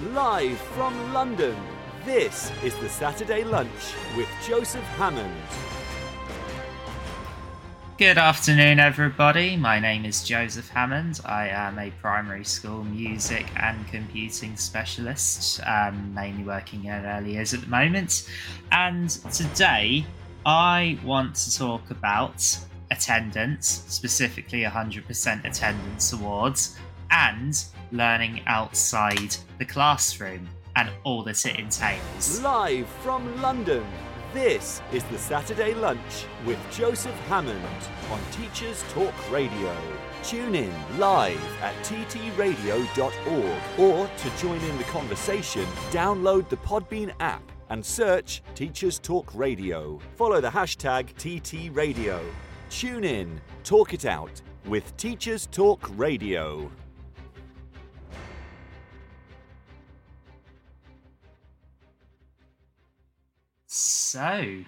Live from London, this is the Saturday Lunch with Joseph Hammond. Good afternoon, everybody. My name is Joseph Hammond. I am a primary school music and computing specialist, um, mainly working in early years at the moment. And today, I want to talk about attendance, specifically 100% attendance awards, and learning outside the classroom and all that it entails. Live from London, this is the Saturday Lunch with Joseph Hammond on Teachers Talk Radio. Tune in live at ttradio.org or to join in the conversation, download the Podbean app and search Teachers Talk Radio. Follow the hashtag TTRadio. Tune in, talk it out with Teachers Talk Radio. So,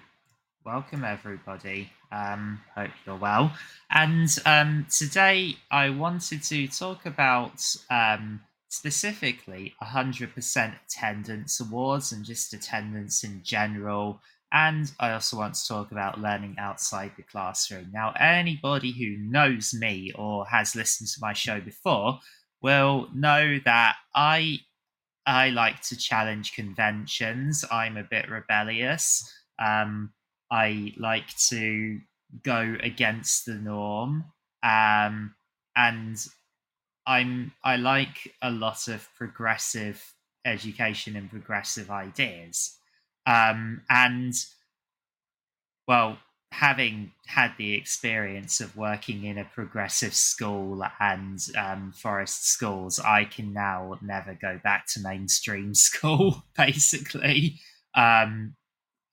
welcome everybody. Um, hope you're well. And um, today I wanted to talk about um, specifically 100% attendance awards and just attendance in general. And I also want to talk about learning outside the classroom. Now, anybody who knows me or has listened to my show before will know that I I like to challenge conventions. I'm a bit rebellious. Um, I like to go against the norm. Um, and I'm I like a lot of progressive education and progressive ideas. Um, and well, having had the experience of working in a progressive school and um, forest schools, I can now never go back to mainstream school. Basically, um,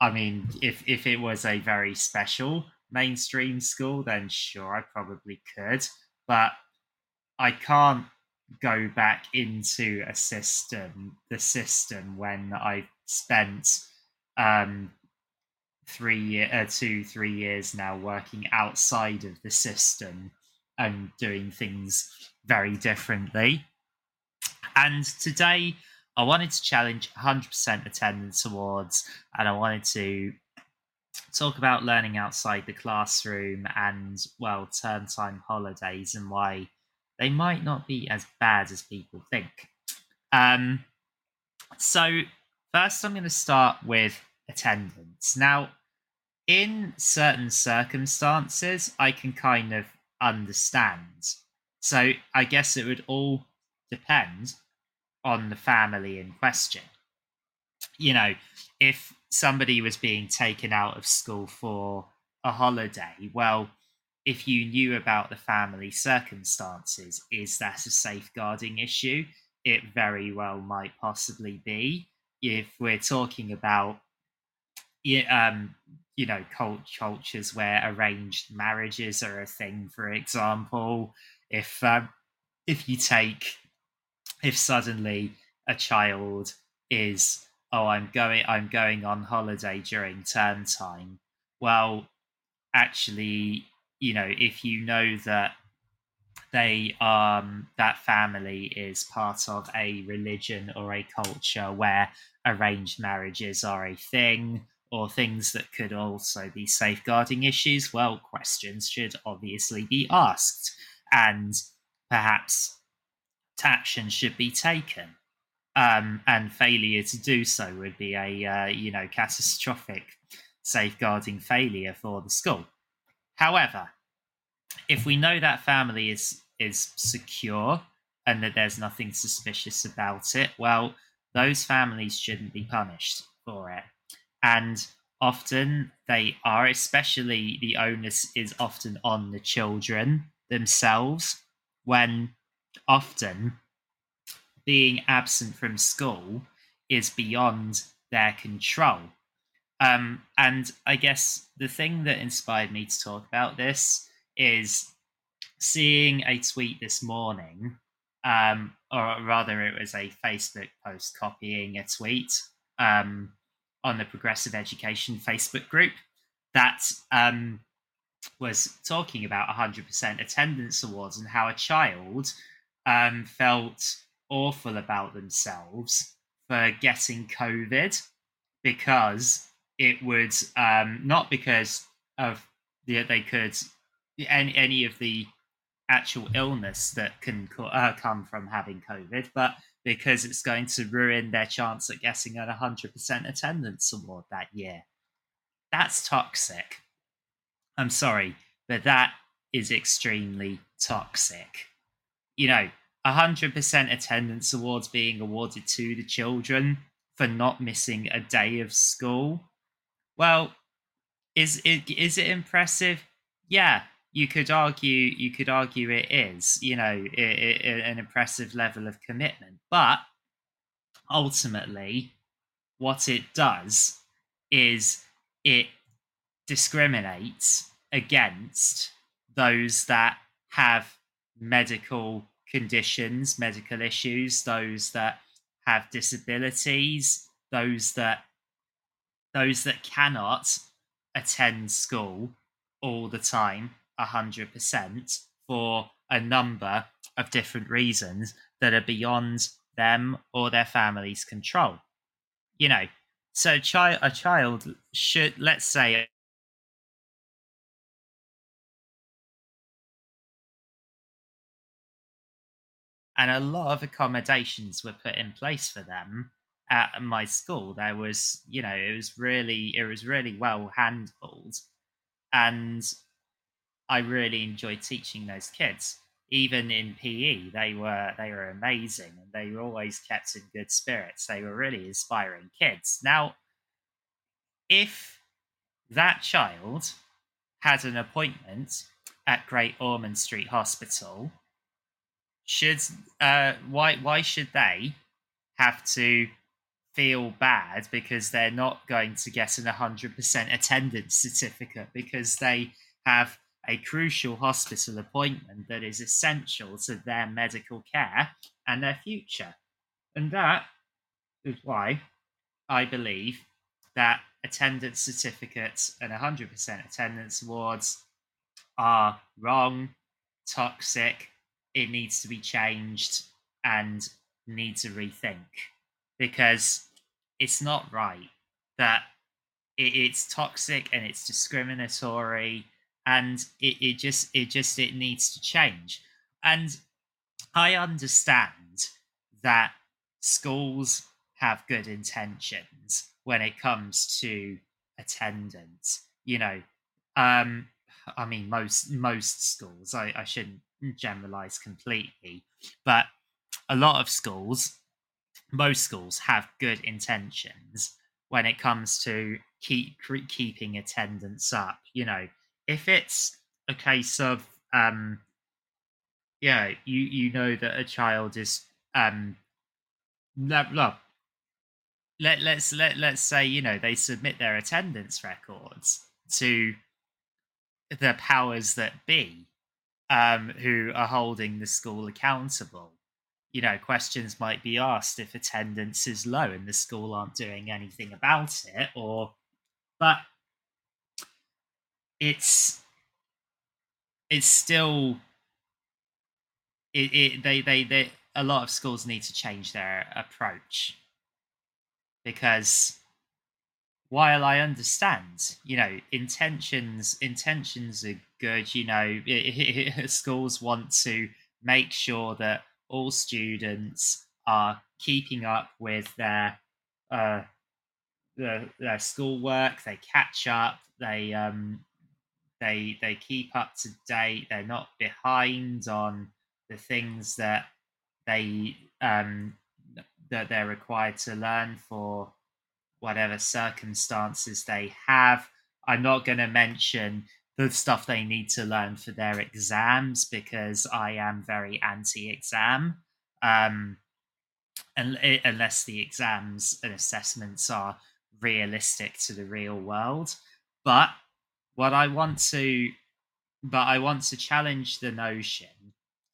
I mean, if if it was a very special mainstream school, then sure, I probably could, but I can't go back into a system, the system when I spent um, three year, uh, two, three years now working outside of the system and doing things very differently. And today, I wanted to challenge 100% attendance awards, and I wanted to talk about learning outside the classroom and well, term time holidays and why they might not be as bad as people think. Um, so, first, I'm going to start with attendance. Now, in certain circumstances, I can kind of understand. So I guess it would all depend on the family in question. You know, if somebody was being taken out of school for a holiday, well, if you knew about the family circumstances, is that a safeguarding issue? It very well might possibly be. If we're talking about yeah, um, you know cult cultures where arranged marriages are a thing for example. If um, if you take if suddenly a child is oh i'm going i'm going on holiday during term time well actually you know if you know that they um that family is part of a religion or a culture where arranged marriages are a thing or things that could also be safeguarding issues, well, questions should obviously be asked and perhaps action should be taken. Um, and failure to do so would be a uh, you know catastrophic safeguarding failure for the school. However, if we know that family is is secure and that there's nothing suspicious about it, well, those families shouldn't be punished for it and often they are especially the onus is often on the children themselves when often being absent from school is beyond their control. Um, and i guess the thing that inspired me to talk about this is seeing a tweet this morning um, or rather it was a facebook post copying a tweet um, on the Progressive Education Facebook group that um, was talking about 100% attendance awards and how a child um, felt awful about themselves for getting COVID because it would um, not because of the, they could any, any of the actual illness that can uh, come from having COVID, but because it's going to ruin their chance at getting an 100% attendance award that year. That's toxic. I'm sorry, but that is extremely toxic. You know, 100% attendance awards being awarded to the children for not missing a day of school. Well, is it is it impressive? Yeah, you could argue you could argue it is you know it, it, an impressive level of commitment. But ultimately what it does is it discriminates against those that have medical conditions medical issues those that have disabilities those that those that cannot attend school all the time 100% for a number of different reasons that are beyond them or their family's control. You know, so chi- a child should, let's say, and a lot of accommodations were put in place for them at my school there was you know it was really it was really well handled and I really enjoyed teaching those kids. Even in PE, they were they were amazing and they were always kept in good spirits. They were really inspiring kids. Now, if that child had an appointment at Great Ormond Street Hospital, should uh, why why should they have to feel bad because they're not going to get an 100% attendance certificate because they have a crucial hospital appointment that is essential to their medical care and their future. And that is why I believe that attendance certificates and 100% attendance awards are wrong, toxic, it needs to be changed, and needs a rethink because it's not right that it's toxic and it's discriminatory and it, it just it just it needs to change. And i understand that schools have good intentions when it comes to attendance you know um i mean most most schools i, I shouldn't generalize completely but a lot of schools most schools have good intentions when it comes to keep keeping attendance up you know if it's a case of um yeah you you know that a child is um look, look let let's let let's say you know they submit their attendance records to the powers that be um who are holding the school accountable. You know questions might be asked if attendance is low and the school aren't doing anything about it or but it's it's still it, it they, they they a lot of schools need to change their approach because while I understand, you know, intentions intentions are good. You know, schools want to make sure that all students are keeping up with their uh, their, their schoolwork. They catch up. They um, they they keep up to date. They're not behind on the things that they um, that they're required to learn for whatever circumstances they have. I'm not going to mention the stuff they need to learn for their exams because I am very anti-exam. Um, and unless the exams and assessments are realistic to the real world, but what I want to, but I want to challenge the notion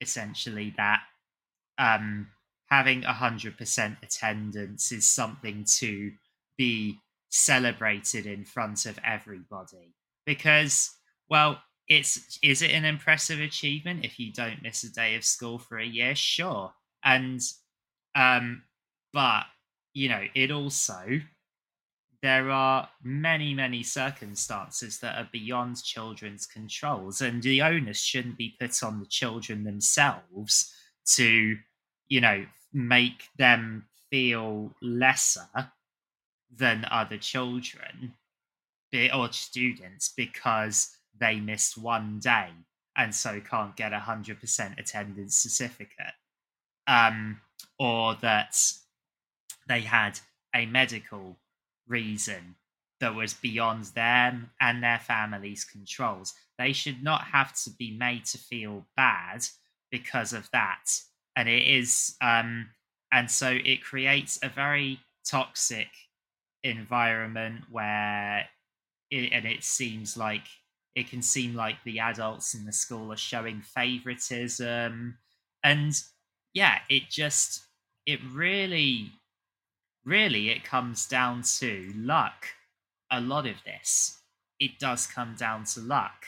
essentially that um, having a hundred percent attendance is something to be celebrated in front of everybody. Because well it's is it an impressive achievement if you don't miss a day of school for a year? Sure. And Um, but you know, it also there are many, many circumstances that are beyond children's controls, and the onus shouldn't be put on the children themselves to, you know, make them feel lesser than other children or students because they missed one day and so can't get a 100% attendance certificate. Um, or that they had a medical reason that was beyond them and their families' controls. They should not have to be made to feel bad because of that. And it is, um, and so it creates a very toxic environment where, it, and it seems like it can seem like the adults in the school are showing favoritism. And yeah, it just, it really really it comes down to luck. A lot of this, it does come down to luck.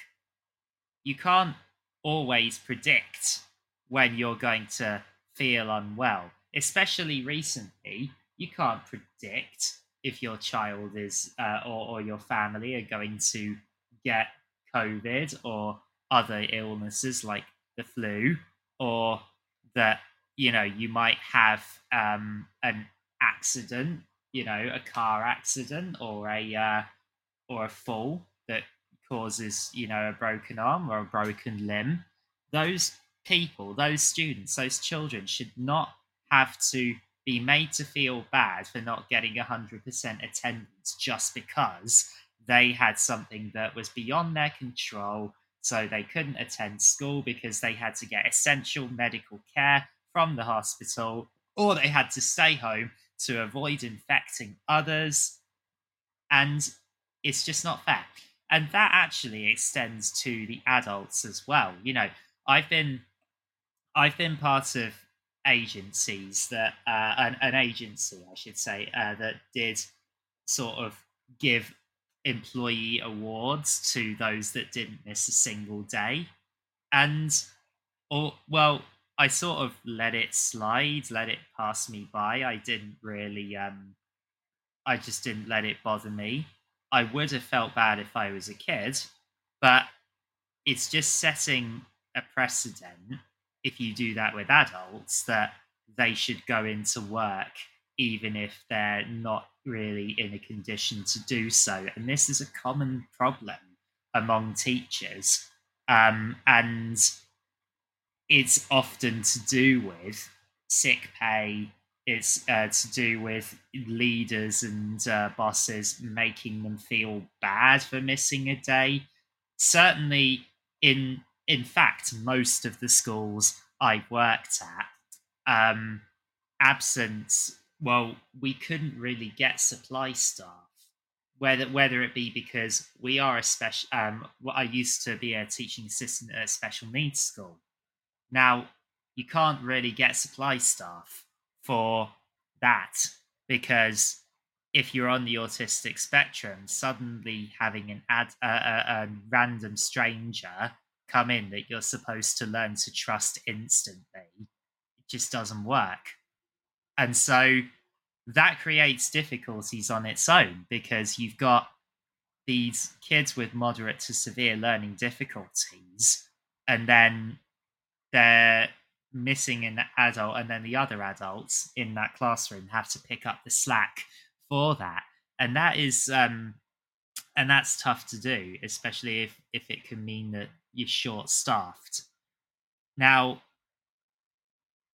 You can't always predict when you're going to feel unwell, especially recently. You can't predict if your child is uh, or, or your family are going to get COVID or other illnesses like the flu, or that you know you might have um, an accident, you know, a car accident or a uh, or a fall that causes, you know, a broken arm or a broken limb, those people, those students, those children should not have to be made to feel bad for not getting 100% attendance just because they had something that was beyond their control. So they couldn't attend school because they had to get essential medical care from the hospital, or they had to stay home to avoid infecting others. And it's just not fair. And that actually extends to the adults as well. You know, I've been I've been part of agencies that uh, an, an agency, I should say, uh, that did sort of give employee awards to those that didn't miss a single day, and or well, I sort of let it slide, let it pass me by. I didn't really, um, I just didn't let it bother me. I would have felt bad if I was a kid, but it's just setting a precedent if you do that with adults that they should go into work even if they're not really in a condition to do so. And this is a common problem among teachers. Um, and it's often to do with sick pay. It's uh, to do with leaders and uh, bosses making them feel bad for missing a day. Certainly, in in fact, most of the schools I've worked at, um, absence. Well, we couldn't really get supply staff whether whether it be because we are a special um I used to be a teaching assistant at a special needs school now, you can't really get supply staff for that because if you're on the autistic spectrum, suddenly having an ad, uh, a, a random stranger come in that you're supposed to learn to trust instantly, it just doesn't work. And so that creates difficulties on its own because you've got these kids with moderate to severe learning difficulties, and then they're missing an adult and then the other adults in that classroom have to pick up the slack for that. And that is um and that's tough to do especially if if it can mean that you're short staffed now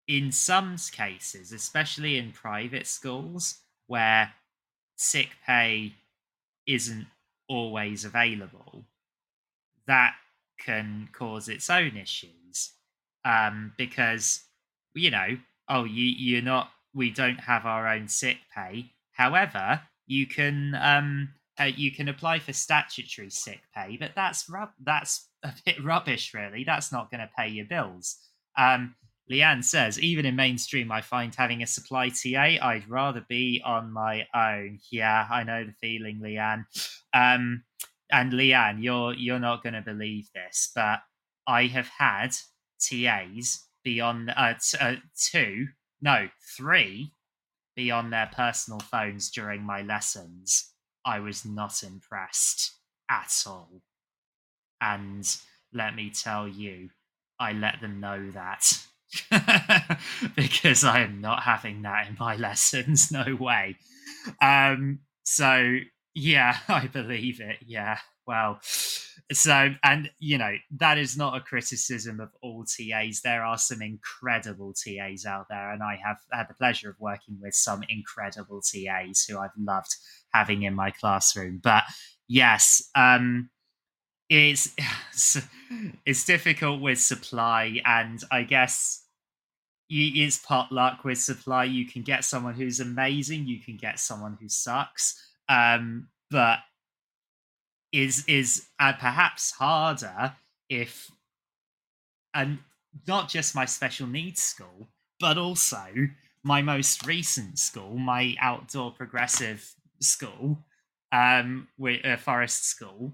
in some cases especially in private schools where sick pay isn't always available that can cause its own issues um, because you know, oh, you you're not. We don't have our own sick pay. However, you can um, uh, you can apply for statutory sick pay, but that's that's a bit rubbish, really. That's not going to pay your bills. Um, Leanne says, even in mainstream, I find having a supply TA, I'd rather be on my own. Yeah, I know the feeling, Leanne. Um, and Leanne, you're you're not going to believe this, but I have had TAs beyond uh, t- uh, two, no, three be on their personal phones during my lessons, I was not impressed at all. And let me tell you, I let them know that. because I am not having that in my lessons. No way. Um, so yeah, I believe it. Yeah. Well, so and you know that is not a criticism of all TAs. There are some incredible TAs out there, and I have had the pleasure of working with some incredible TAs who I've loved having in my classroom. But yes, um, it's it's difficult with supply, and I guess it's potluck with supply. You can get someone who's amazing, you can get someone who sucks, um, but is is uh, perhaps harder if and not just my special needs school, but also my most recent school, my outdoor progressive school, um, with a forest school.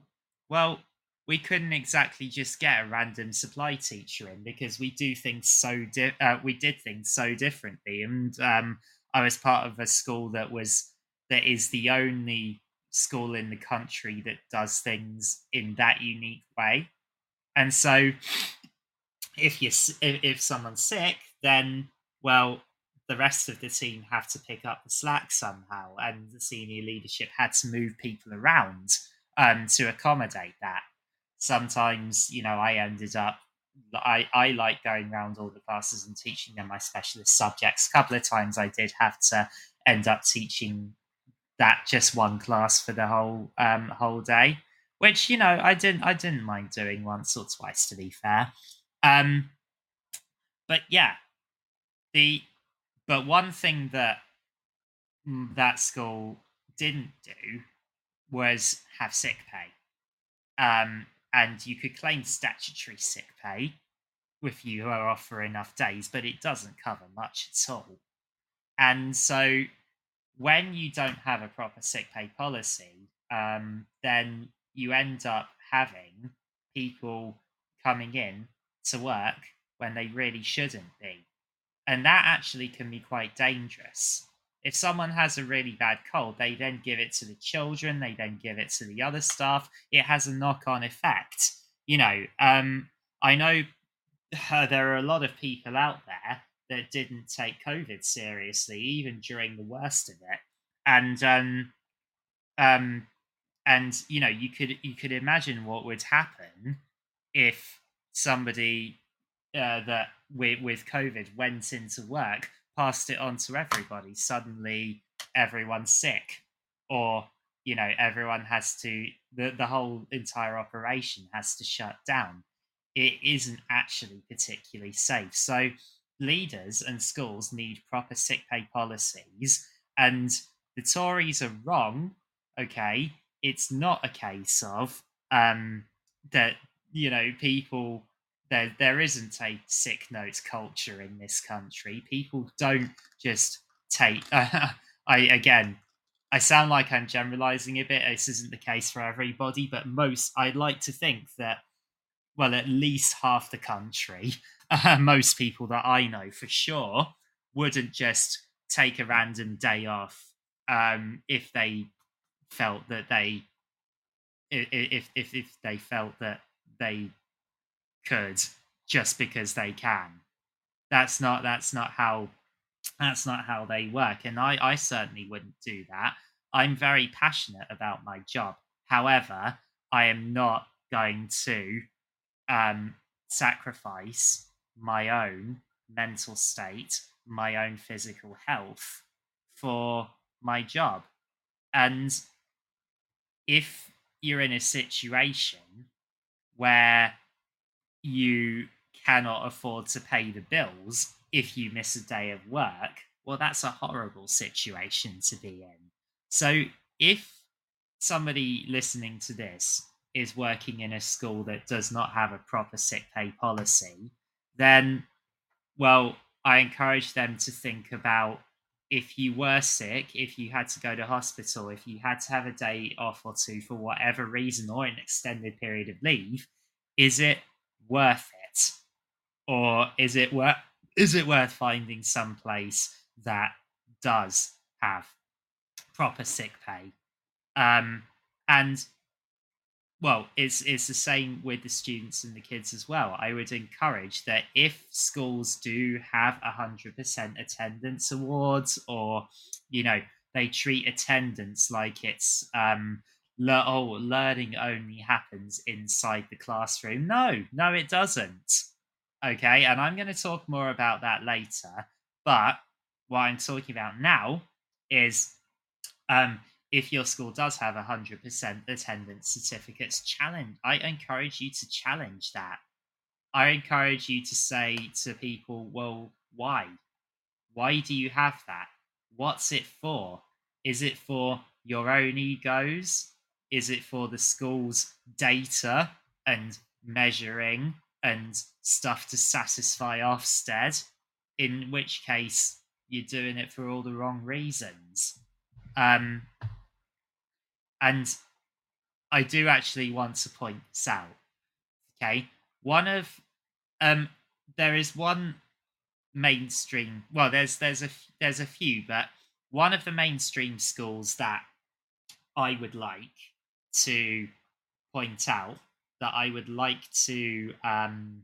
Well, we couldn't exactly just get a random supply teacher in because we do things so di- uh, we did things so differently and um, i was part of a school that was that is the only school in the country that does things in that unique way. And so if you if, someone's sick then well the rest of the team have to pick up the slack somehow. And the senior leadership had to move people around um, to accommodate that. Sometimes you know i ended up i i like going around all the classes and teaching them my specialist subjects. A couple of times i did have to end up teaching that just one class for the whole um whole day which you know i didn't i didn't mind doing once or twice to be fair um but yeah the but one thing that mm, that school didn't do was have sick pay um and you could claim statutory sick pay if you are off for enough days, but it doesn't cover much at all. And so, when you don't have a proper sick pay policy, um, then you end up having people coming in to work when they really shouldn't be. And that actually can be quite dangerous if someone has a really bad cold, they then give it to the children, they then give it to the other staff. It has a knock on effect. You know, um, I know uh, there are a lot of people out there that didn't take COVID seriously, even during the worst of it. And um, um, and you know, you could you could imagine what would happen if somebody uh, that with with COVID went into work passed it on to everybody, suddenly everyone's sick, or you know everyone has to the the whole entire operation has to shut down. It isn't actually particularly safe. So leaders and schools need proper sick pay policies, and the Tories are wrong. Okay, it's not a case of um, that you know people there there isn't a sick notes culture in this country. People don't just take. Uh, I again, I sound like I'm generalizing a bit. This isn't the case for everybody, but most I'd like to think that, well, at least half the country, uh, most people that I know for sure, wouldn't just take a random day off um, if they felt that they if if if they felt that they could just because they can. That's not that's not how that's not how they work. And I, I certainly wouldn't do that. I'm very passionate about my job. However, I am not going to um, sacrifice my own mental state, my own physical health for my job. And if you're in a situation where you cannot afford to pay the bills if you miss a day of work, well, that's a horrible situation to be in. So, if somebody listening to this is working in a school that does not have a proper sick pay policy, then, well, I encourage them to think about if you were sick, if you had to go to hospital, if you had to have a day off or two for whatever reason or an extended period of leave, is it worth it? Or is it worth is it worth finding some place that does have proper sick pay? Um, and well, it's it's the same with the students and the kids as well. I would encourage that if schools do have hundred percent attendance awards, or you know they treat attendance like it's um, le- oh learning only happens inside the classroom. No, no, it doesn't. Okay, and I'm going to talk more about that later. But what I'm talking about now is um, if your school does have 100% attendance certificates, challenge. I encourage you to challenge that. I encourage you to say to people, well, why? Why do you have that? What's it for? Is it for your own egos? Is it for the school's data and measuring and stuff to satisfy Ofsted? In which case, you're doing it for all the wrong reasons. Um, and I do actually want to point this out. Okay, one of um, there is one mainstream. Well, there's there's a there's a few, but one of the mainstream schools that I would like to point out that I would like to um,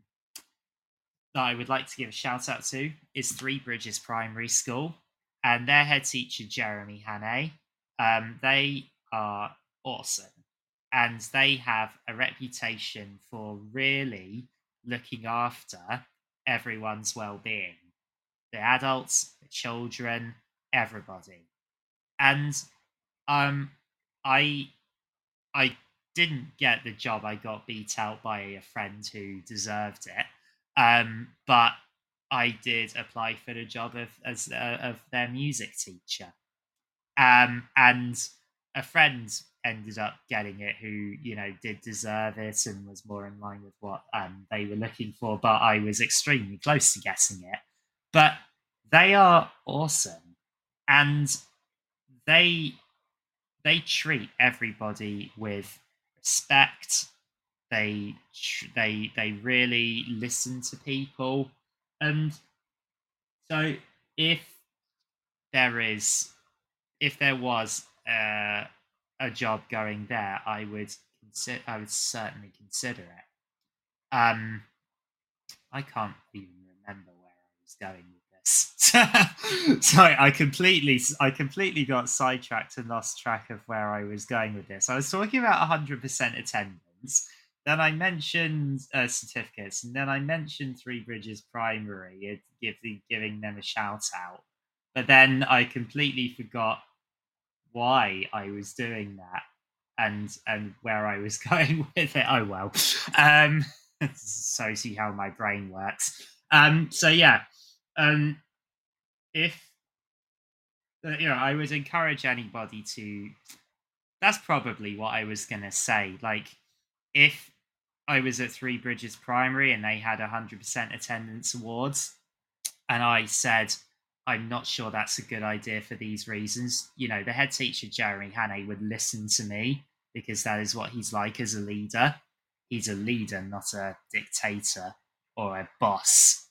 that I would like to give a shout out to is Three Bridges Primary School and their head teacher Jeremy Hannay. Um, they are awesome. And they have a reputation for really looking after everyone's well being the adults, the children, everybody. And um, I, I didn't get the job. I got beat out by a friend who deserved it. Um, but I did apply for the job of as uh, of their music teacher. Um, and a friend ended up getting it who you know did deserve it and was more in line with what um, they were looking for but i was extremely close to getting it. But they are awesome and they they treat everybody with respect. They they they really listen to people. And so if there is if there was uh, a job going there, I would consider. I would certainly consider it. Um, I can't even remember where I was going with this. Sorry, I completely, I completely got sidetracked and lost track of where I was going with this. I was talking about 100% attendance. Then I mentioned uh, certificates, and then I mentioned Three Bridges Primary, giving giving them a shout out. But then I completely forgot why I was doing that and and where I was going with it. Oh well. Um, so see how my brain works. Um, so yeah, um, if uh, you know, I would encourage anybody to. That's probably what I was gonna say. Like, if I was at Three Bridges Primary and they had a hundred percent attendance awards, and I said, I'm not sure that's a good idea for these reasons. You know, the head teacher, Jeremy Hannay, would listen to me because that is what he's like as a leader. He's a leader, not a dictator or a boss.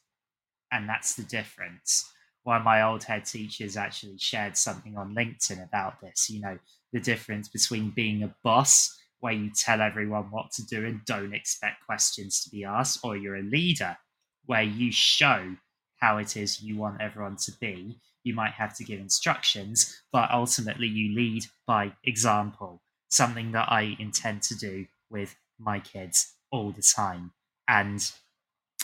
And that's the difference. One of my old head teachers actually shared something on LinkedIn about this. You know, the difference between being a boss, where you tell everyone what to do and don't expect questions to be asked, or you're a leader, where you show how it is you want everyone to be. You might have to give instructions, but ultimately you lead by example, something that I intend to do with my kids all the time. And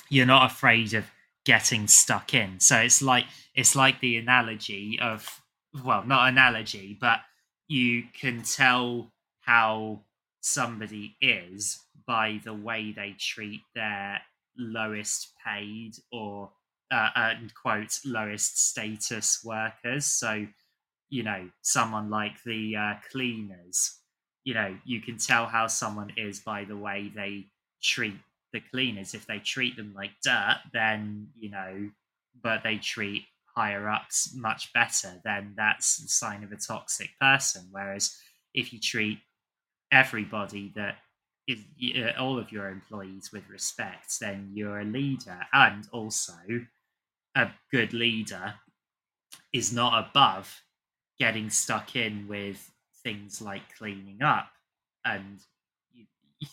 you're not afraid of getting stuck in. So it's like it's like the analogy of well, not analogy, but you can tell how somebody is by the way they treat their lowest paid or uh, and quote lowest status workers. So, you know, someone like the uh, cleaners, you know, you can tell how someone is by the way they treat the cleaners. If they treat them like dirt, then, you know, but they treat higher ups much better, then that's a sign of a toxic person. Whereas if you treat everybody that is, all of your employees with respect, then you're a leader. And also, a good leader is not above getting stuck in with things like cleaning up and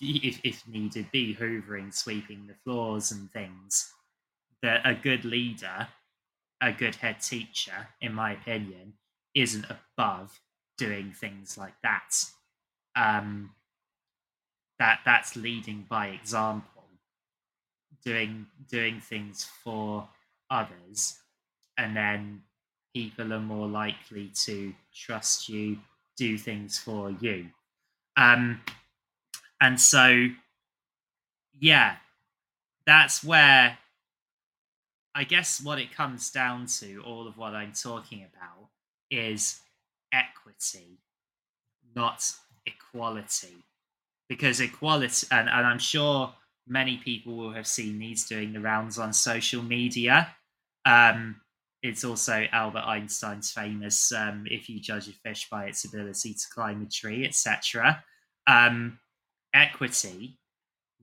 if, if needed be hoovering sweeping the floors and things that a good leader a good head teacher in my opinion isn't above doing things like that. Um that that's leading by example. Doing doing things for others and then people are more likely to trust you do things for you. Um and so yeah that's where i guess what it comes down to all of what i'm talking about is equity not equality. Because equality and, and i'm sure many people will have seen these doing the rounds on social media um, it's also albert einstein's famous um, if you judge a fish by its ability to climb a tree etc um, equity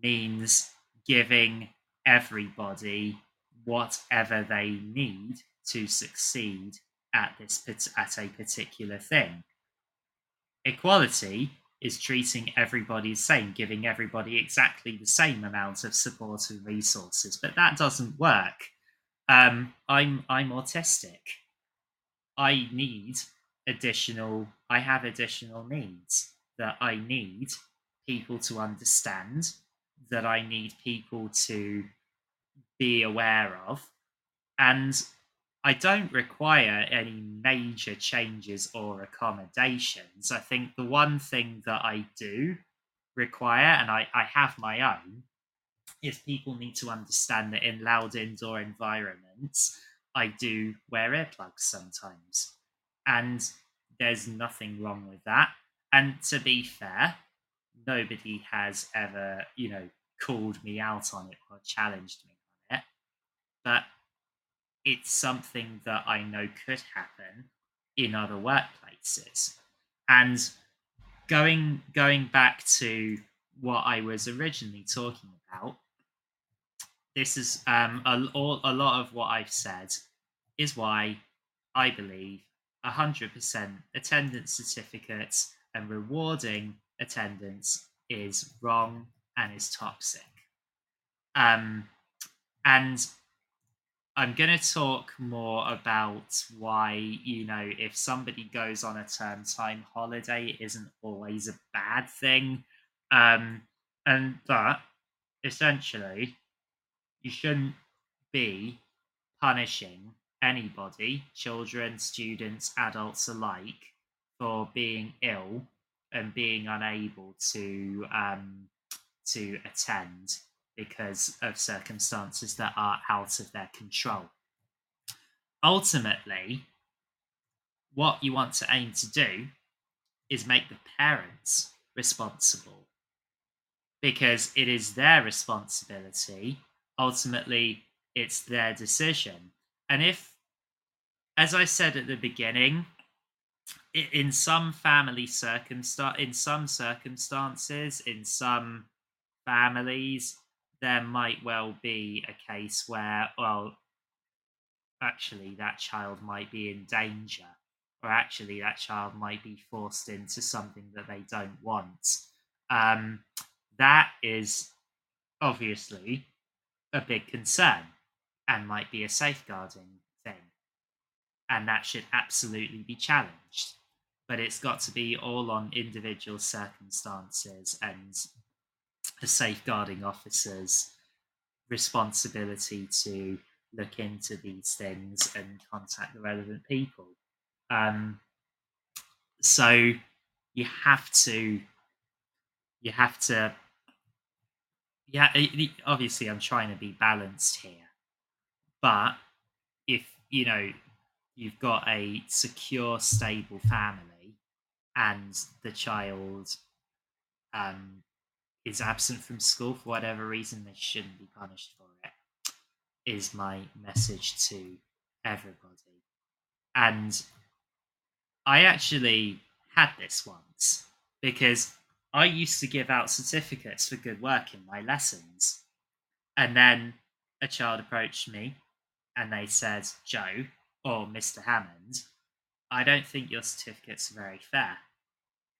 means giving everybody whatever they need to succeed at this at a particular thing equality is treating everybody the same, giving everybody exactly the same amount of support and resources. But that doesn't work. Um, I'm I'm autistic. I need additional. I have additional needs that I need people to understand. That I need people to be aware of, and I don't require any major changes or accommodations. I think the one thing that I do require, and I, I have my own, is people need to understand that in loud indoor environments, I do wear earplugs sometimes. And there's nothing wrong with that. And to be fair, nobody has ever, you know, called me out on it or challenged me on it. But it's something that I know could happen in other workplaces. And going going back to what I was originally talking about, this is um, a, a lot of what I've said is why I believe 100% attendance certificates and rewarding attendance is wrong and is toxic. Um, and I'm going to talk more about why, you know, if somebody goes on a term time holiday, it isn't always a bad thing. Um, and that essentially, you shouldn't be punishing anybody, children, students, adults alike, for being ill and being unable to um, to attend because of circumstances that are out of their control. Ultimately, what you want to aim to do is make the parents responsible because it is their responsibility. Ultimately, it's their decision. And if, as I said at the beginning, in some family circumstance, in some circumstances, in some families, there might well be a case where, well, actually, that child might be in danger, or actually, that child might be forced into something that they don't want. Um, that is obviously a big concern and might be a safeguarding thing. And that should absolutely be challenged. But it's got to be all on individual circumstances and the safeguarding officer's responsibility to look into these things and contact the relevant people. Um, so you have to, you have to, yeah. Obviously, I'm trying to be balanced here, but if you know you've got a secure, stable family, and the child um, is absent from school for whatever reason, they shouldn't be punished for it, is my message to everybody. And I actually had this once because I used to give out certificates for good work in my lessons. And then a child approached me and they said, Joe or Mr. Hammond, I don't think your certificate's are very fair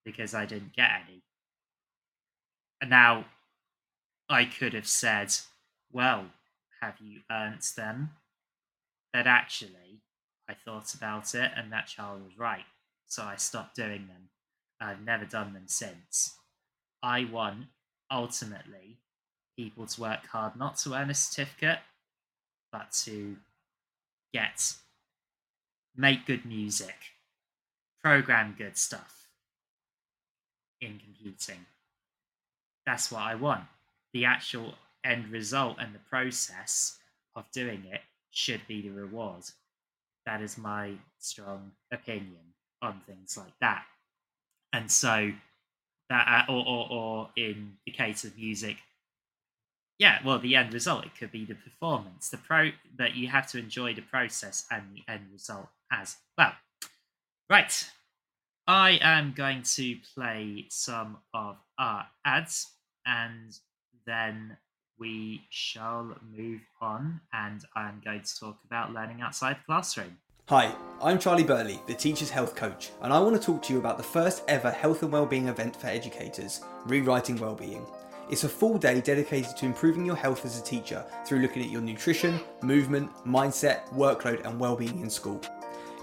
because I didn't get any. And now I could have said, well, have you earned them? But actually, I thought about it and that child was right. So I stopped doing them. I've never done them since. I want, ultimately, people to work hard not to earn a certificate, but to get, make good music, program good stuff in computing. That's what I want. The actual end result and the process of doing it should be the reward. That is my strong opinion on things like that. And so that, uh, or, or, or in the case of music, yeah, well, the end result it could be the performance, the pro that you have to enjoy the process and the end result as well. Right, I am going to play some of our ads, and then we shall move on, and I'm going to talk about learning outside the classroom. Hi, I'm Charlie Burley, the Teacher's Health Coach, and I want to talk to you about the first ever health and wellbeing event for educators, Rewriting Wellbeing. It's a full day dedicated to improving your health as a teacher through looking at your nutrition, movement, mindset, workload, and well-being in school.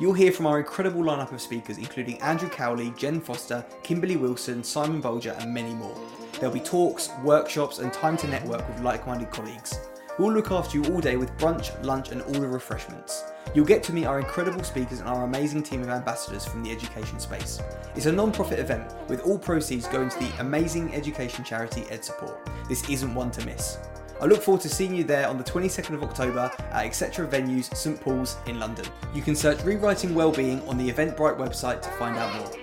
You'll hear from our incredible lineup of speakers, including Andrew Cowley, Jen Foster, Kimberly Wilson, Simon Bolger, and many more. There'll be talks, workshops, and time to network with like minded colleagues. We'll look after you all day with brunch, lunch, and all the refreshments. You'll get to meet our incredible speakers and our amazing team of ambassadors from the education space. It's a non profit event with all proceeds going to the amazing education charity Ed Support. This isn't one to miss. I look forward to seeing you there on the 22nd of October at Etc. Venues, St Paul's in London. You can search Rewriting Wellbeing on the Eventbrite website to find out more.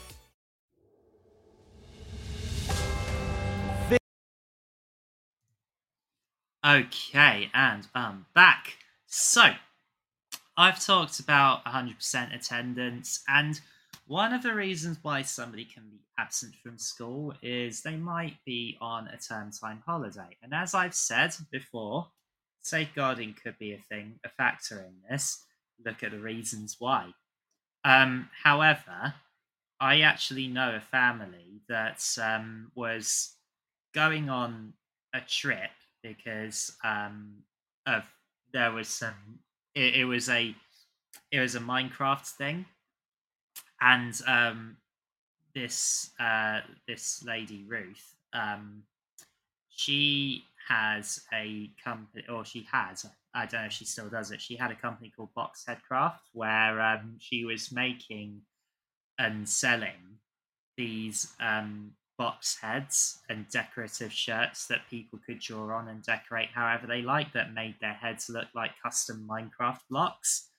Okay, and I'm back. So, I've talked about 100% attendance, and one of the reasons why somebody can be absent from school is they might be on a term time holiday. And as I've said before, safeguarding could be a thing, a factor in this. Look at the reasons why. Um, however, I actually know a family that um, was going on a trip because um, of there was some. It, it, was a it was a Minecraft thing, and um, this uh, this lady Ruth, um, she has a company, or she has. I don't know if she still does it. She had a company called Boxheadcraft where um, she was making and selling these um, box heads and decorative shirts that people could draw on and decorate however they like that made their heads look like custom Minecraft blocks.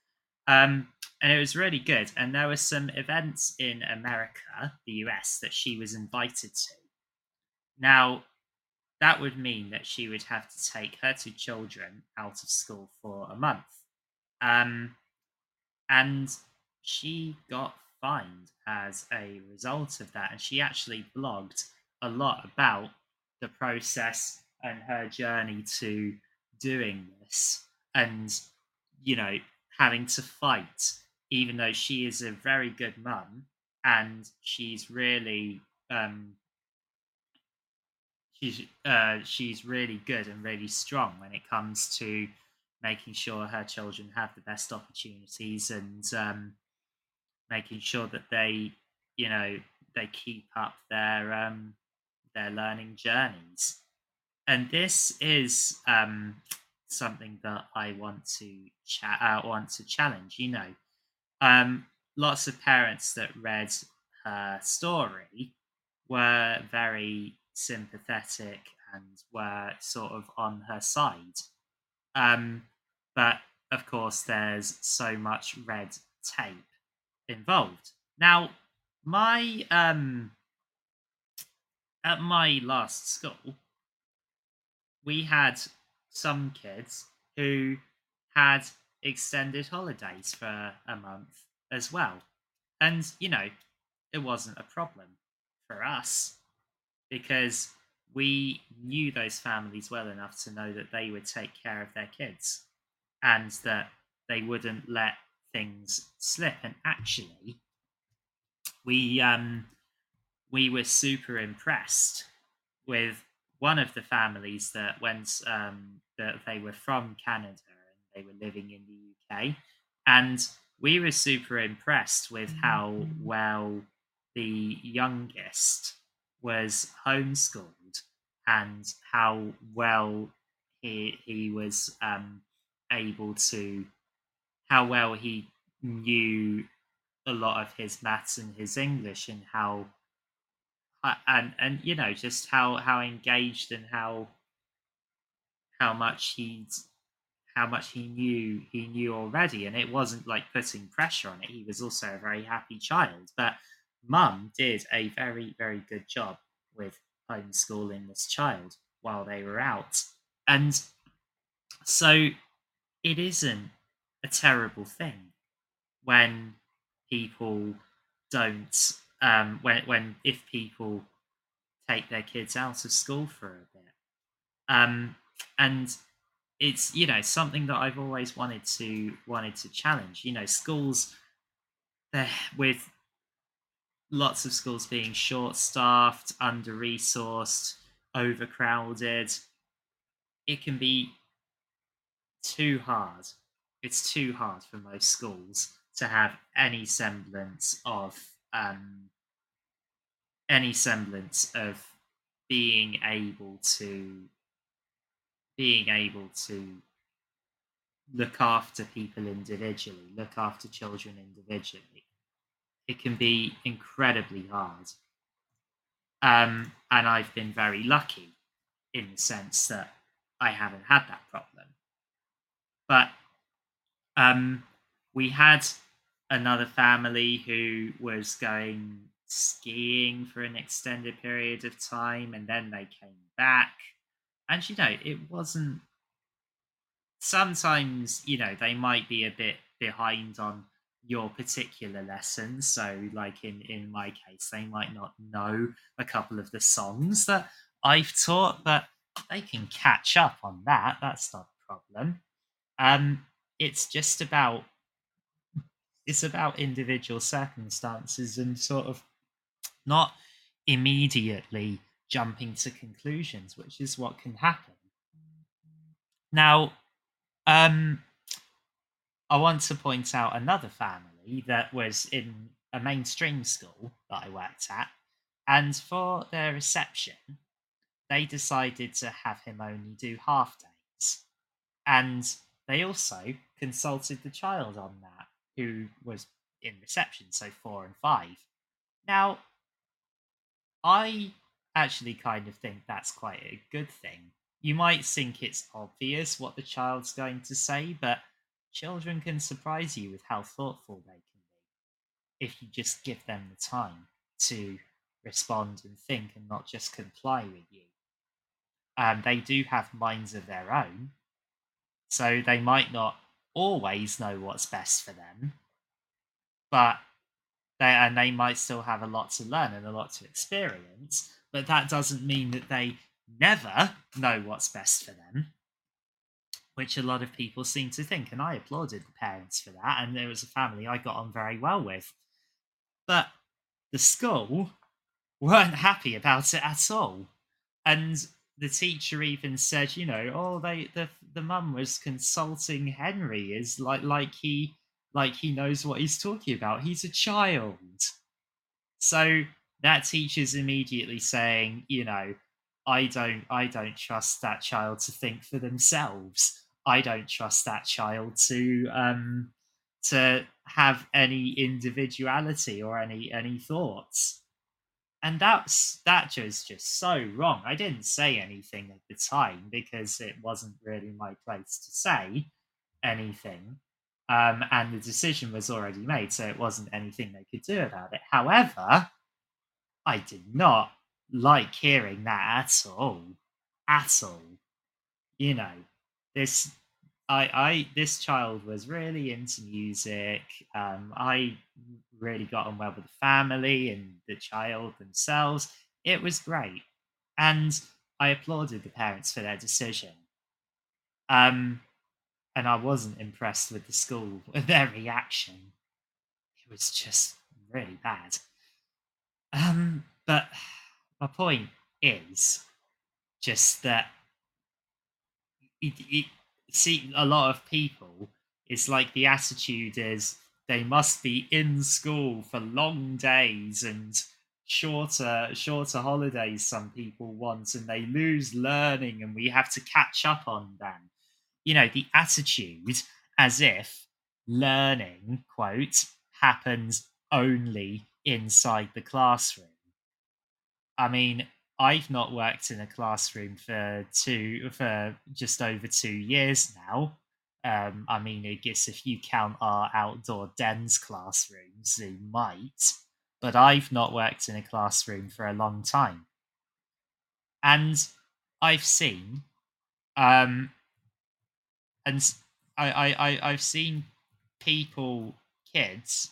Um, and it was really good. And there were some events in America, the US, that she was invited to. Now, that would mean that she would have to take her two children out of school for a month. Um, and she got fined as a result of that. And she actually blogged a lot about the process and her journey to doing this and, you know, having to fight, even though she is a very good mum and she's really. Um, she's uh, she's really good and really strong when it comes to making sure her children have the best opportunities and um, making sure that they, you know, they keep up their um, their learning journeys. And this is um, something that I want to chat uh, want to challenge. You know, um, lots of parents that read her story were very sympathetic and were sort of on her side. Um, but of course, there's so much red tape involved. Now, my um, at my last school, we had some kids who had extended holidays for a month as well. And, you know, it wasn't a problem for us because we knew those families well enough to know that they would take care of their kids and that they wouldn't let things slip. And actually, we um, we were super impressed with one of the families that went um, that they were from Canada and they were living in the UK, and we were super impressed with how mm-hmm. well the youngest was homeschooled and how well he he was um, able to how well he knew a lot of his maths and his English and how uh, and and you know just how how engaged and how how much he's how much he knew he knew already. And it wasn't like putting pressure on it. He was also a very happy child. But mum did a very very good job with homeschooling this child while they were out. And so it isn't a terrible thing when people don't um, when when if people take their kids out of school for a bit um, and it's you know something that I've always wanted to wanted to challenge. You know, schools with lots of schools being short-staffed, under-resourced, overcrowded. It can be too hard. It's too hard for most schools to have any semblance of um, any semblance of being able to being able to look after people individually, look after children individually, it can be incredibly hard. Um, and I've been very lucky in the sense that I haven't had that problem. But um, we had another family who was going skiing for an extended period of time and then they came back. And you know it wasn't sometimes you know they might be a bit behind on your particular lessons so like in in my case they might not know a couple of the songs that i've taught but they can catch up on that. That's not a problem. Um it's just about it's about individual circumstances and sort of not immediately jumping to conclusions, which is what can happen. Now, um, I want to point out another family that was in a mainstream school that I worked at, and for their reception, they decided to have him only do half days. And they also consulted the child on that, who was in reception, so four and five. Now, I actually kind of think that's quite a good thing. You might think it's obvious what the child's going to say, but children can surprise you with how thoughtful they can be if you just give them the time to respond and think and not just comply with you. Um, they do have minds of their own, so they might not always know what's best for them, but they and they might still have a lot to learn and a lot to experience but that doesn't mean that they never know what's best for them, which a lot of people seem to think. And I applauded the parents for that. And there was a family I got on very well with. But the school weren't happy about it at all. And the teacher even said, you know, oh, they the the mum was consulting Henry is like like he like he knows what he's talking about. He's a child. So that teacher's immediately saying, you know, I don't I don't trust that child to think for themselves. I don't trust that child to um to have any individuality or any any thoughts. And that's that was just so wrong. I didn't say anything at the time because it wasn't really my place to say anything. Um, and the decision was already made, so it wasn't anything they could do about it. However, I did not like hearing that at all. At all. You know, this I, I this child was really into music. Um, I really got on well with the family and the child themselves. It was great, and I applauded the parents for their decision. Um, and I wasn't impressed with the school with their reaction. It was just really bad. Um, but my point is just that it, it, see a lot of people it's like the attitude is they must be in school for long days and shorter shorter holidays some people want and they lose learning and we have to catch up on them. You know the attitude as if learning quote happens only inside the classroom. I mean I've not worked in a classroom for two for just over two years now. Um, I mean, I guess if you count our outdoor dens classrooms, you might, but I've not worked in a classroom for a long time. And I've seen, um, and I, I, I, I've seen people, kids,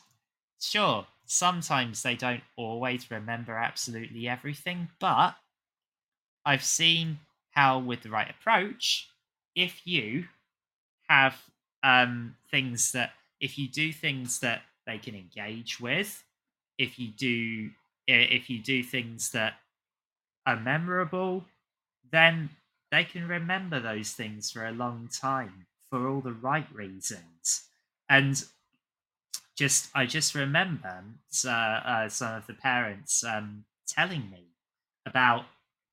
sure, sometimes they don't always remember absolutely everything, but I've seen how, with the right approach, if you have um, things that, if you do things that they can engage with, if you do, if you do things that are memorable, then they can remember those things for a long time for all the right reasons. And just I just remember uh, uh, some of the parents um, telling me about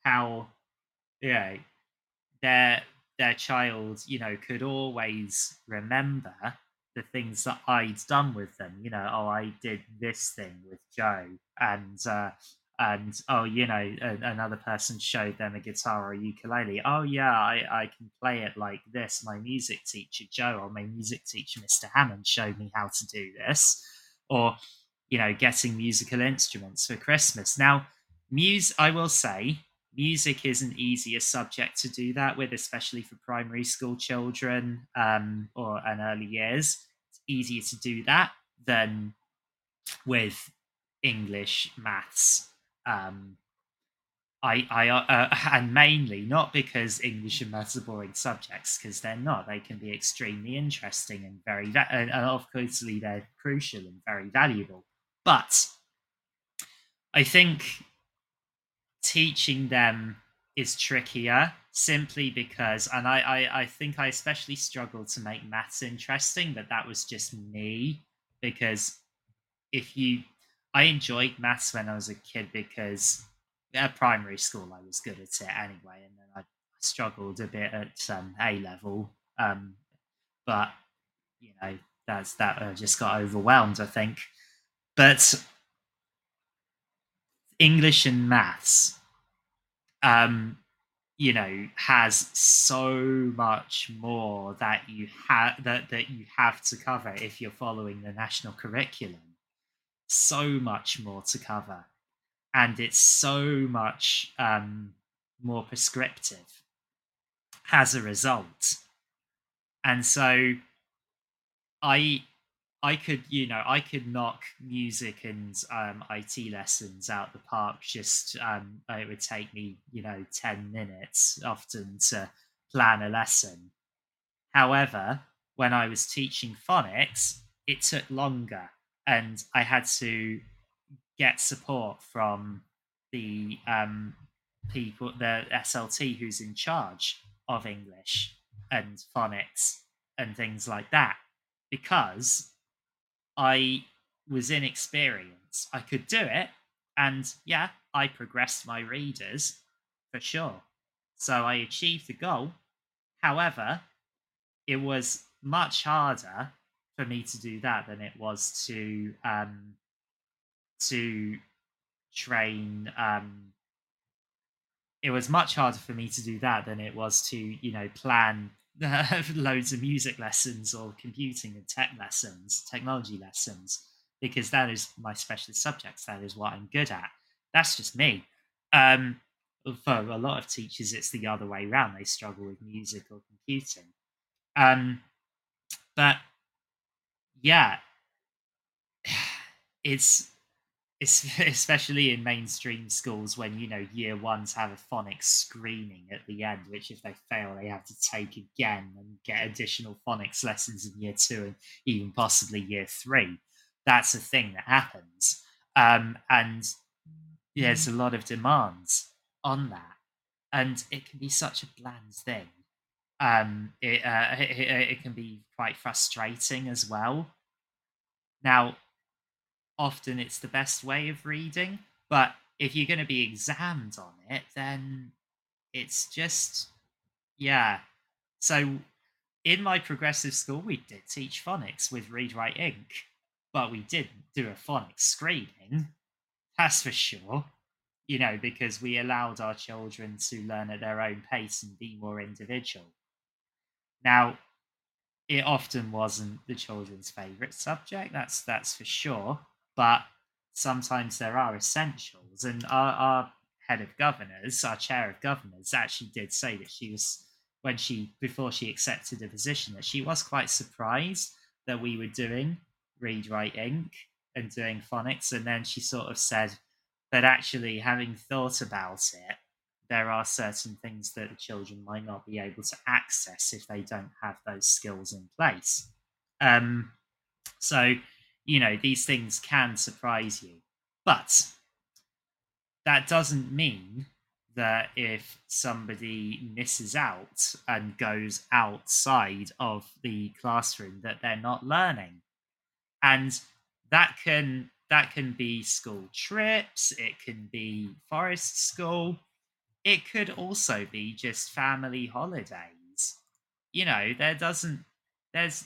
how you know their their child you know could always remember the things that I'd done with them. You know, oh, I did this thing with Joe, and uh, and oh you know a, another person showed them a guitar or a ukulele. Oh yeah I, I can play it like this. My music teacher joe or my music teacher mr hammond showed me how to do this. Or you know getting musical instruments for christmas. Now muse i will say music is an easier subject to do that with especially for primary school children um, or an early years. It's easier to do that than with english maths um, I, I, uh, uh and mainly not because English and maths are boring subjects, because they're not. They can be extremely interesting and very, va- and obviously they're crucial and very valuable. But I think teaching them is trickier simply because, and I, I, I think I especially struggled to make maths interesting, but that was just me because if you I enjoyed maths when I was a kid because at primary school I was good at it anyway, and then I struggled a bit at um, A level. Um, but you know, that's that I just got overwhelmed. I think, but English and maths, um, you know, has so much more that you have that that you have to cover if you're following the national curriculum so much more to cover. And it's so much um, more prescriptive as a result. And so i i could you know i could knock music and um, it lessons out the park just um, it would take me you know 10 minutes often to plan a lesson. However when i was teaching phonics it took longer and I had to get support from the um, people, the SLT who's in charge of English and phonics and things like that, because I was inexperienced. I could do it, and yeah, I progressed my readers for sure. So I achieved the goal. However, it was much harder for me to do that than it was to um, to train. Um, it was much harder for me to do that than it was to, you know, plan loads of music lessons or computing and tech lessons, technology lessons, because that is my specialist subjects. That is what I'm good at. That's just me. Um, for a lot of teachers, it's the other way around. They struggle with music or computing. Um, but yeah, it's it's especially in mainstream schools when you know year ones have a phonics screening at the end which if they fail they have to take again and get additional phonics lessons in year two and even possibly year three. That's a thing that happens. Um, and there's a lot of demands on that. And it can be such a bland thing um, it, uh, it, it can be quite frustrating as well. Now often it's the best way of reading but if you're going to be examined on it then it's just yeah. So in my progressive school we did teach phonics with Read Write Inc. but we didn't do a phonics screening that's for sure you know because we allowed our children to learn at their own pace and be more individual now it often wasn't the children's favorite subject that's that's for sure but sometimes there are essentials. And our, our head of governors, our chair of governors, actually did say that she was when she before she accepted the position that she was quite surprised that we were doing Read Write Inc. and doing phonics and then she sort of said that actually having thought about it there are certain things that the children might not be able to access if they don't have those skills in place um, so you know, these things can surprise you. But that doesn't mean that if somebody misses out and goes outside of the classroom that they're not learning. And that can that can be school trips, it can be forest school, it could also be just family holidays. You know, there doesn't there's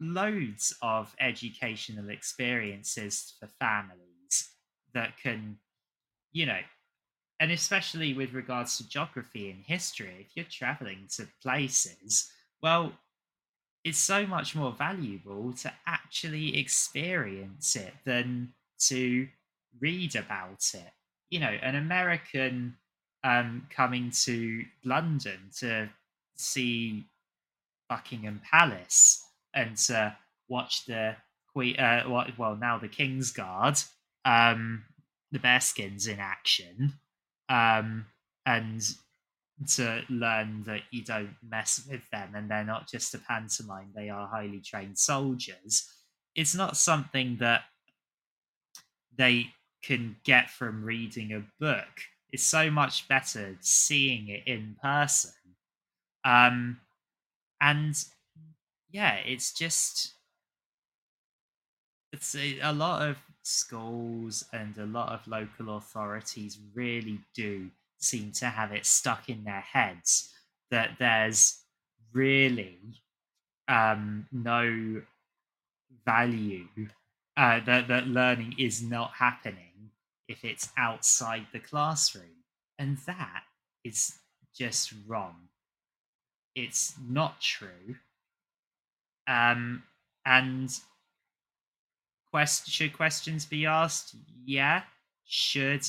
loads of educational experiences for families that can, you know, and especially with regards to geography and history, if you're traveling to places, well, it's so much more valuable to actually experience it than to read about it. You know, an American um, coming to London to see Buckingham Palace and to watch the Queen, uh, well, now the King's Guard, um, the Bearskins in action, um, and to learn that you don't mess with them and they're not just a pantomime, they are highly trained soldiers. It's not something that they can get from reading a book. It's so much better seeing it in person. Um, and yeah, it's just it's a, a lot of schools and a lot of local authorities really do seem to have it stuck in their heads that there's really um, no value uh, that that learning is not happening if it's outside the classroom, and that is just wrong. It's not true. Um, and quest should questions be asked? Yeah. Should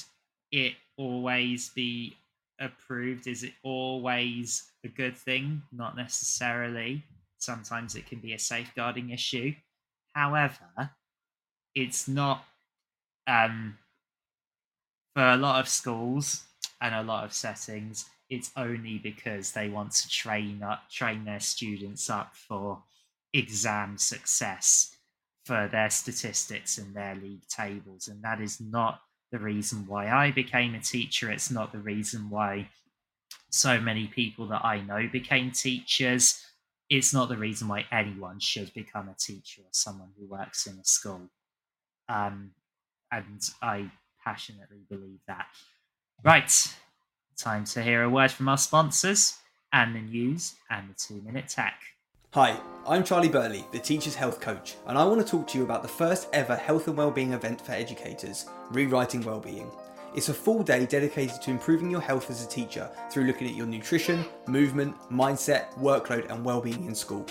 it always be approved? Is it always a good thing? Not necessarily. Sometimes it can be a safeguarding issue. However, it's not um, for a lot of schools and a lot of settings. It's only because they want to train up, train their students up for exam success for their statistics and their league tables. And that is not the reason why I became a teacher. It's not the reason why so many people that I know became teachers. It's not the reason why anyone should become a teacher or someone who works in a school. Um, and I passionately believe that. Right, time to hear a word from our sponsors and the news and the two minute tech. Hi, I'm Charlie Burley, the Teacher's Health Coach, and I want to talk to you about the first ever health and wellbeing event for educators, Rewriting Wellbeing. It's a full day dedicated to improving your health as a teacher through looking at your nutrition, movement, mindset, workload, and well-being in school.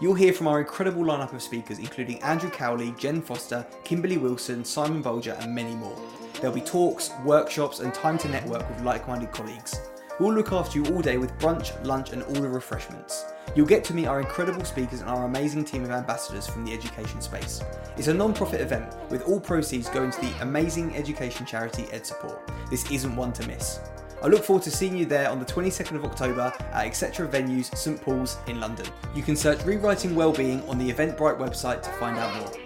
You'll hear from our incredible lineup of speakers, including Andrew Cowley, Jen Foster, Kimberly Wilson, Simon Bolger, and many more. There'll be talks, workshops, and time to network with like minded colleagues. We'll look after you all day with brunch, lunch, and all the refreshments. You'll get to meet our incredible speakers and our amazing team of ambassadors from the education space. It's a non profit event with all proceeds going to the amazing education charity EdSupport. This isn't one to miss. I look forward to seeing you there on the 22nd of October at Etc. Venues, St Paul's in London. You can search Rewriting Wellbeing on the Eventbrite website to find out more.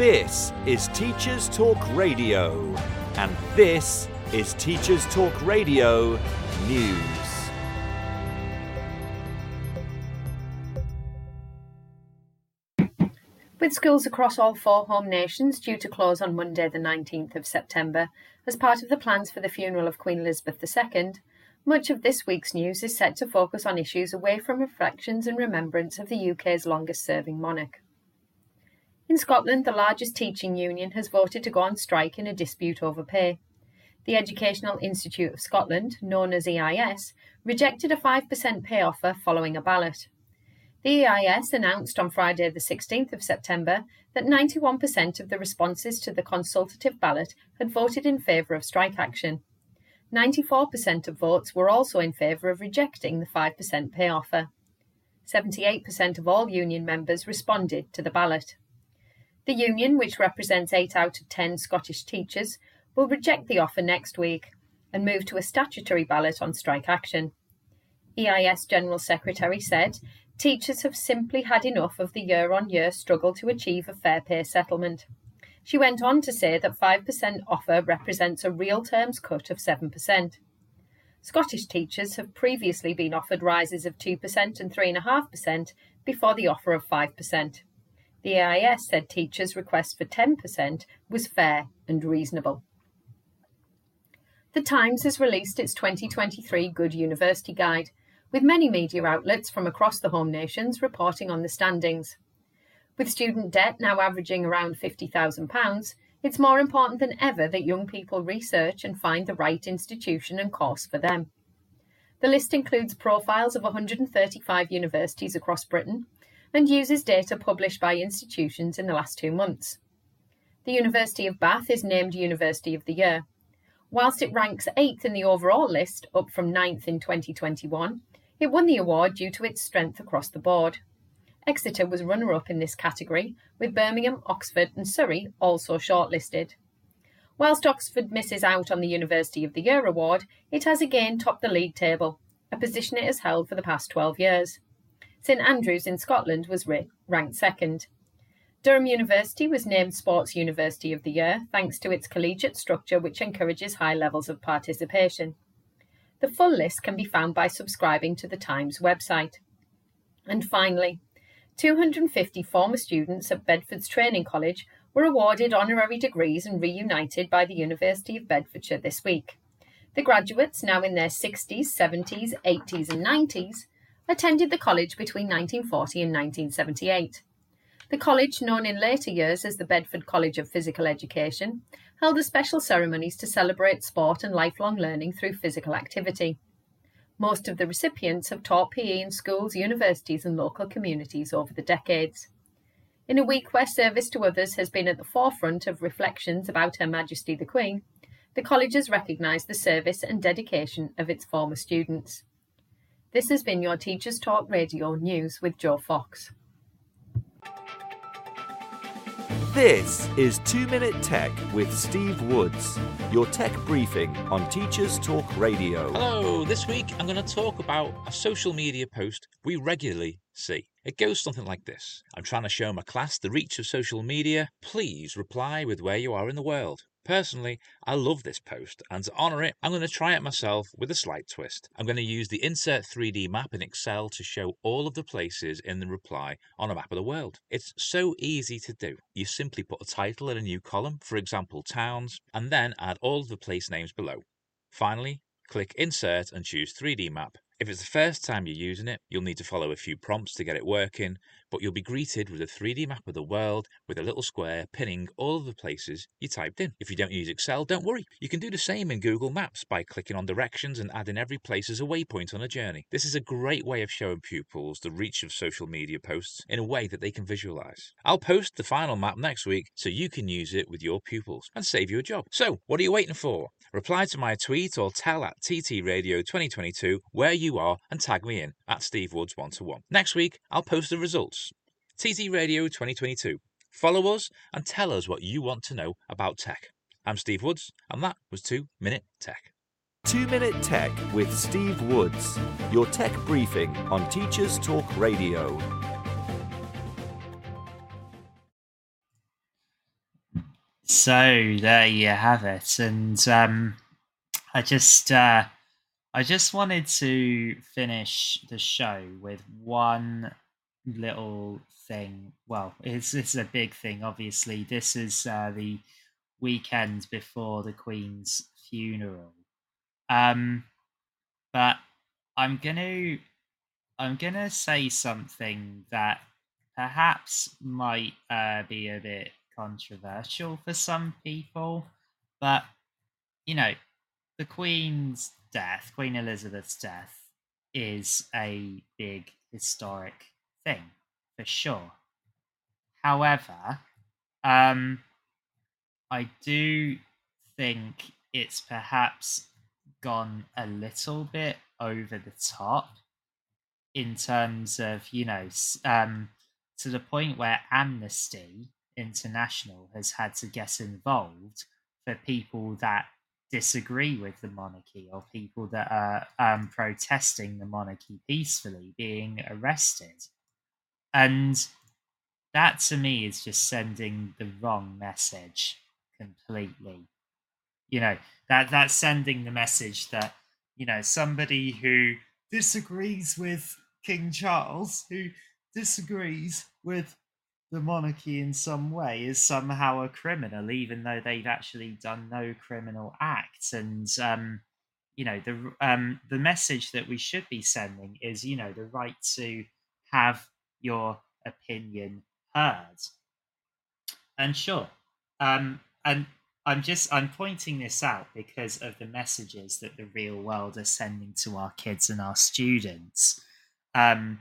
This is Teachers Talk Radio, and this is Teachers Talk Radio News. With schools across all four home nations due to close on Monday, the 19th of September, as part of the plans for the funeral of Queen Elizabeth II, much of this week's news is set to focus on issues away from reflections and remembrance of the UK's longest serving monarch. In Scotland, the largest teaching union has voted to go on strike in a dispute over pay. The Educational Institute of Scotland, known as EIS, rejected a 5% pay offer following a ballot. The EIS announced on Friday, the 16th of September, that 91% of the responses to the consultative ballot had voted in favour of strike action. 94% of votes were also in favour of rejecting the 5% pay offer. 78% of all union members responded to the ballot. The union, which represents 8 out of 10 Scottish teachers, will reject the offer next week and move to a statutory ballot on strike action. EIS General Secretary said teachers have simply had enough of the year on year struggle to achieve a fair pay settlement. She went on to say that 5% offer represents a real terms cut of 7%. Scottish teachers have previously been offered rises of 2% and 3.5% before the offer of 5%. The EIS said teachers' request for 10% was fair and reasonable. The Times has released its 2023 Good University Guide, with many media outlets from across the home nations reporting on the standings. With student debt now averaging around £50,000, it's more important than ever that young people research and find the right institution and course for them. The list includes profiles of 135 universities across Britain, and uses data published by institutions in the last two months. The University of Bath is named University of the Year. Whilst it ranks 8th in the overall list, up from 9th in 2021, it won the award due to its strength across the board. Exeter was runner up in this category, with Birmingham, Oxford, and Surrey also shortlisted. Whilst Oxford misses out on the University of the Year award, it has again topped the league table, a position it has held for the past 12 years. St Andrews in Scotland was ranked second. Durham University was named Sports University of the Year thanks to its collegiate structure, which encourages high levels of participation. The full list can be found by subscribing to the Times website. And finally, 250 former students at Bedford's Training College were awarded honorary degrees and reunited by the University of Bedfordshire this week. The graduates, now in their 60s, 70s, 80s, and 90s, attended the college between 1940 and 1978. The college, known in later years as the Bedford College of Physical Education, held the special ceremonies to celebrate sport and lifelong learning through physical activity. Most of the recipients have taught PE in schools, universities, and local communities over the decades. In a week where service to others has been at the forefront of reflections about Her Majesty the Queen, the college has recognised the service and dedication of its former students. This has been your Teachers Talk Radio News with Joe Fox. This is 2 Minute Tech with Steve Woods, your tech briefing on Teachers Talk Radio. Hello, this week I'm going to talk about a social media post we regularly see. It goes something like this I'm trying to show my class the reach of social media. Please reply with where you are in the world. Personally, I love this post, and to honour it, I'm going to try it myself with a slight twist. I'm going to use the Insert 3D map in Excel to show all of the places in the reply on a map of the world. It's so easy to do. You simply put a title in a new column, for example, towns, and then add all of the place names below. Finally, click Insert and choose 3D map. If it's the first time you're using it, you'll need to follow a few prompts to get it working, but you'll be greeted with a 3D map of the world with a little square pinning all of the places you typed in. If you don't use Excel, don't worry. You can do the same in Google Maps by clicking on directions and adding every place as a waypoint on a journey. This is a great way of showing pupils the reach of social media posts in a way that they can visualize. I'll post the final map next week so you can use it with your pupils and save you a job. So, what are you waiting for? Reply to my tweet or tell at TT Radio 2022 where you are and tag me in at Steve Woods 1 to 1. Next week, I'll post the results. TT Radio 2022. Follow us and tell us what you want to know about tech. I'm Steve Woods, and that was 2 Minute Tech. 2 Minute Tech with Steve Woods, your tech briefing on Teachers Talk Radio. So there you have it, and um, I just uh, I just wanted to finish the show with one little thing. Well, it's it's a big thing. Obviously, this is uh, the weekend before the Queen's funeral. Um, but I'm gonna I'm gonna say something that perhaps might uh, be a bit controversial for some people, but you know, the Queen's death, Queen Elizabeth's death, is a big historic thing for sure. However, um, I do think it's perhaps gone a little bit over the top in terms of, you know, um, to the point where Amnesty International has had to get involved for people that disagree with the monarchy or people that are um, protesting the monarchy peacefully being arrested. And that to me is just sending the wrong message completely. You know, that that's sending the message that, you know, somebody who disagrees with King Charles, who disagrees with the monarchy in some way is somehow a criminal, even though they've actually done no criminal acts. And um, you know, the um, the message that we should be sending is, you know, the right to have your opinion heard. And sure, um, and I'm just I'm pointing this out because of the messages that the real world are sending to our kids and our students. Um,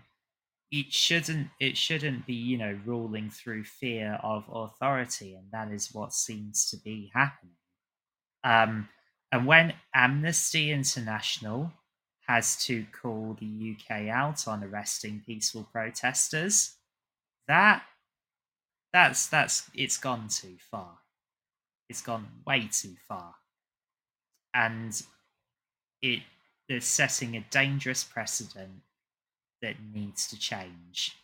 it shouldn't it shouldn't be you know ruling through fear of authority and that is what seems to be happening. Um, and when amnesty international has to call the uk out on arresting peaceful protesters that that's that's it's gone too far. It's gone way too far. And it is setting a dangerous precedent that needs to change.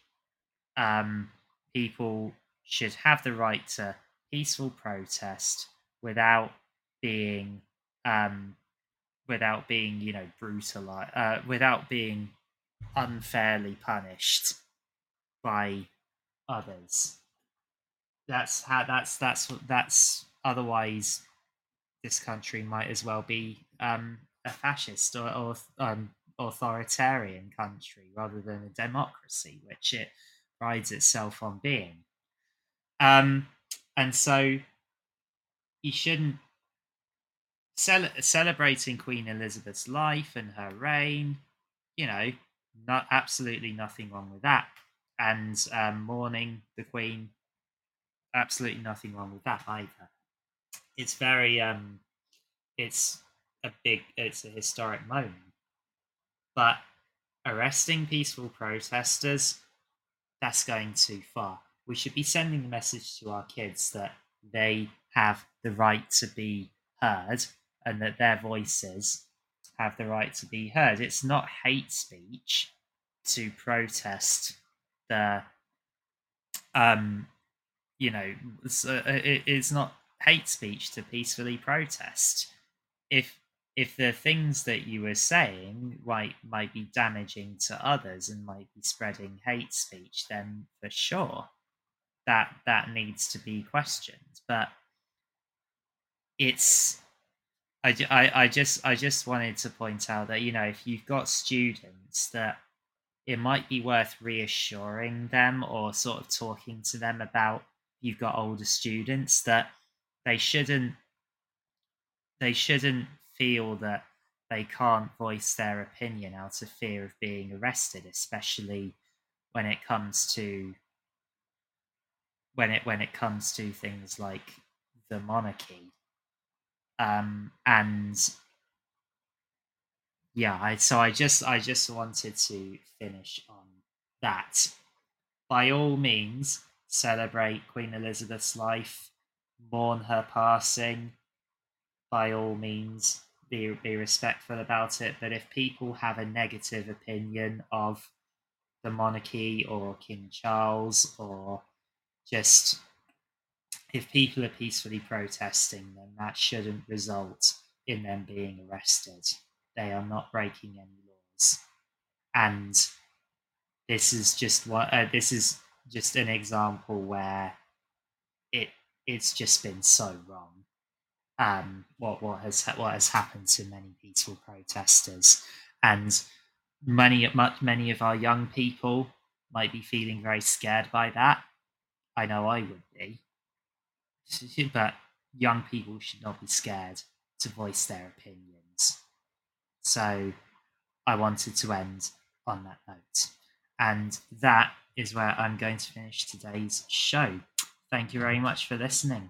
Um, people should have the right to peaceful protest without being um, without being you know brutalized uh, without being unfairly punished by others that's how that's that's that's otherwise this country might as well be um, a fascist or, or um, authoritarian country rather than a democracy, which it prides itself on being. Um, and so you shouldn't cel- celebrating Queen Elizabeth's life and her reign. You know, not absolutely nothing wrong with that. And um, mourning the Queen, absolutely nothing wrong with that either. It's very, um, it's a big, it's a historic moment. But arresting peaceful protesters, that's going too far. we should be sending the message to our kids that they have the right to be heard and that their voices have the right to be heard. It's not hate speech to protest the um you know uh, it, it's not hate speech to peacefully protest if if the things that you were saying might might be damaging to others and might be spreading hate speech then for sure that that needs to be questioned. But it's I, I, I just I just wanted to point out that you know if you've got students that it might be worth reassuring them or sort of talking to them about you've got older students that they shouldn't they shouldn't feel that they can't voice their opinion out of fear of being arrested especially when it comes to when it when it comes to things like the monarchy. Um and yeah I, so i just i just wanted to finish on that. By all means celebrate queen elizabeth's life mourn her passing. By all means be be respectful about it but if people have a negative opinion of the monarchy or king charles or just if people are peacefully protesting then that shouldn't result in them being arrested they are not breaking any laws, and this is just what uh, this is just an example where it it's just been so wrong. Um, what what has what has happened to many peaceful protesters, and many many of our young people might be feeling very scared by that. I know I would be, but young people should not be scared to voice their opinions. So I wanted to end on that note. And that is where I'm going to finish today's show. Thank you very much for listening.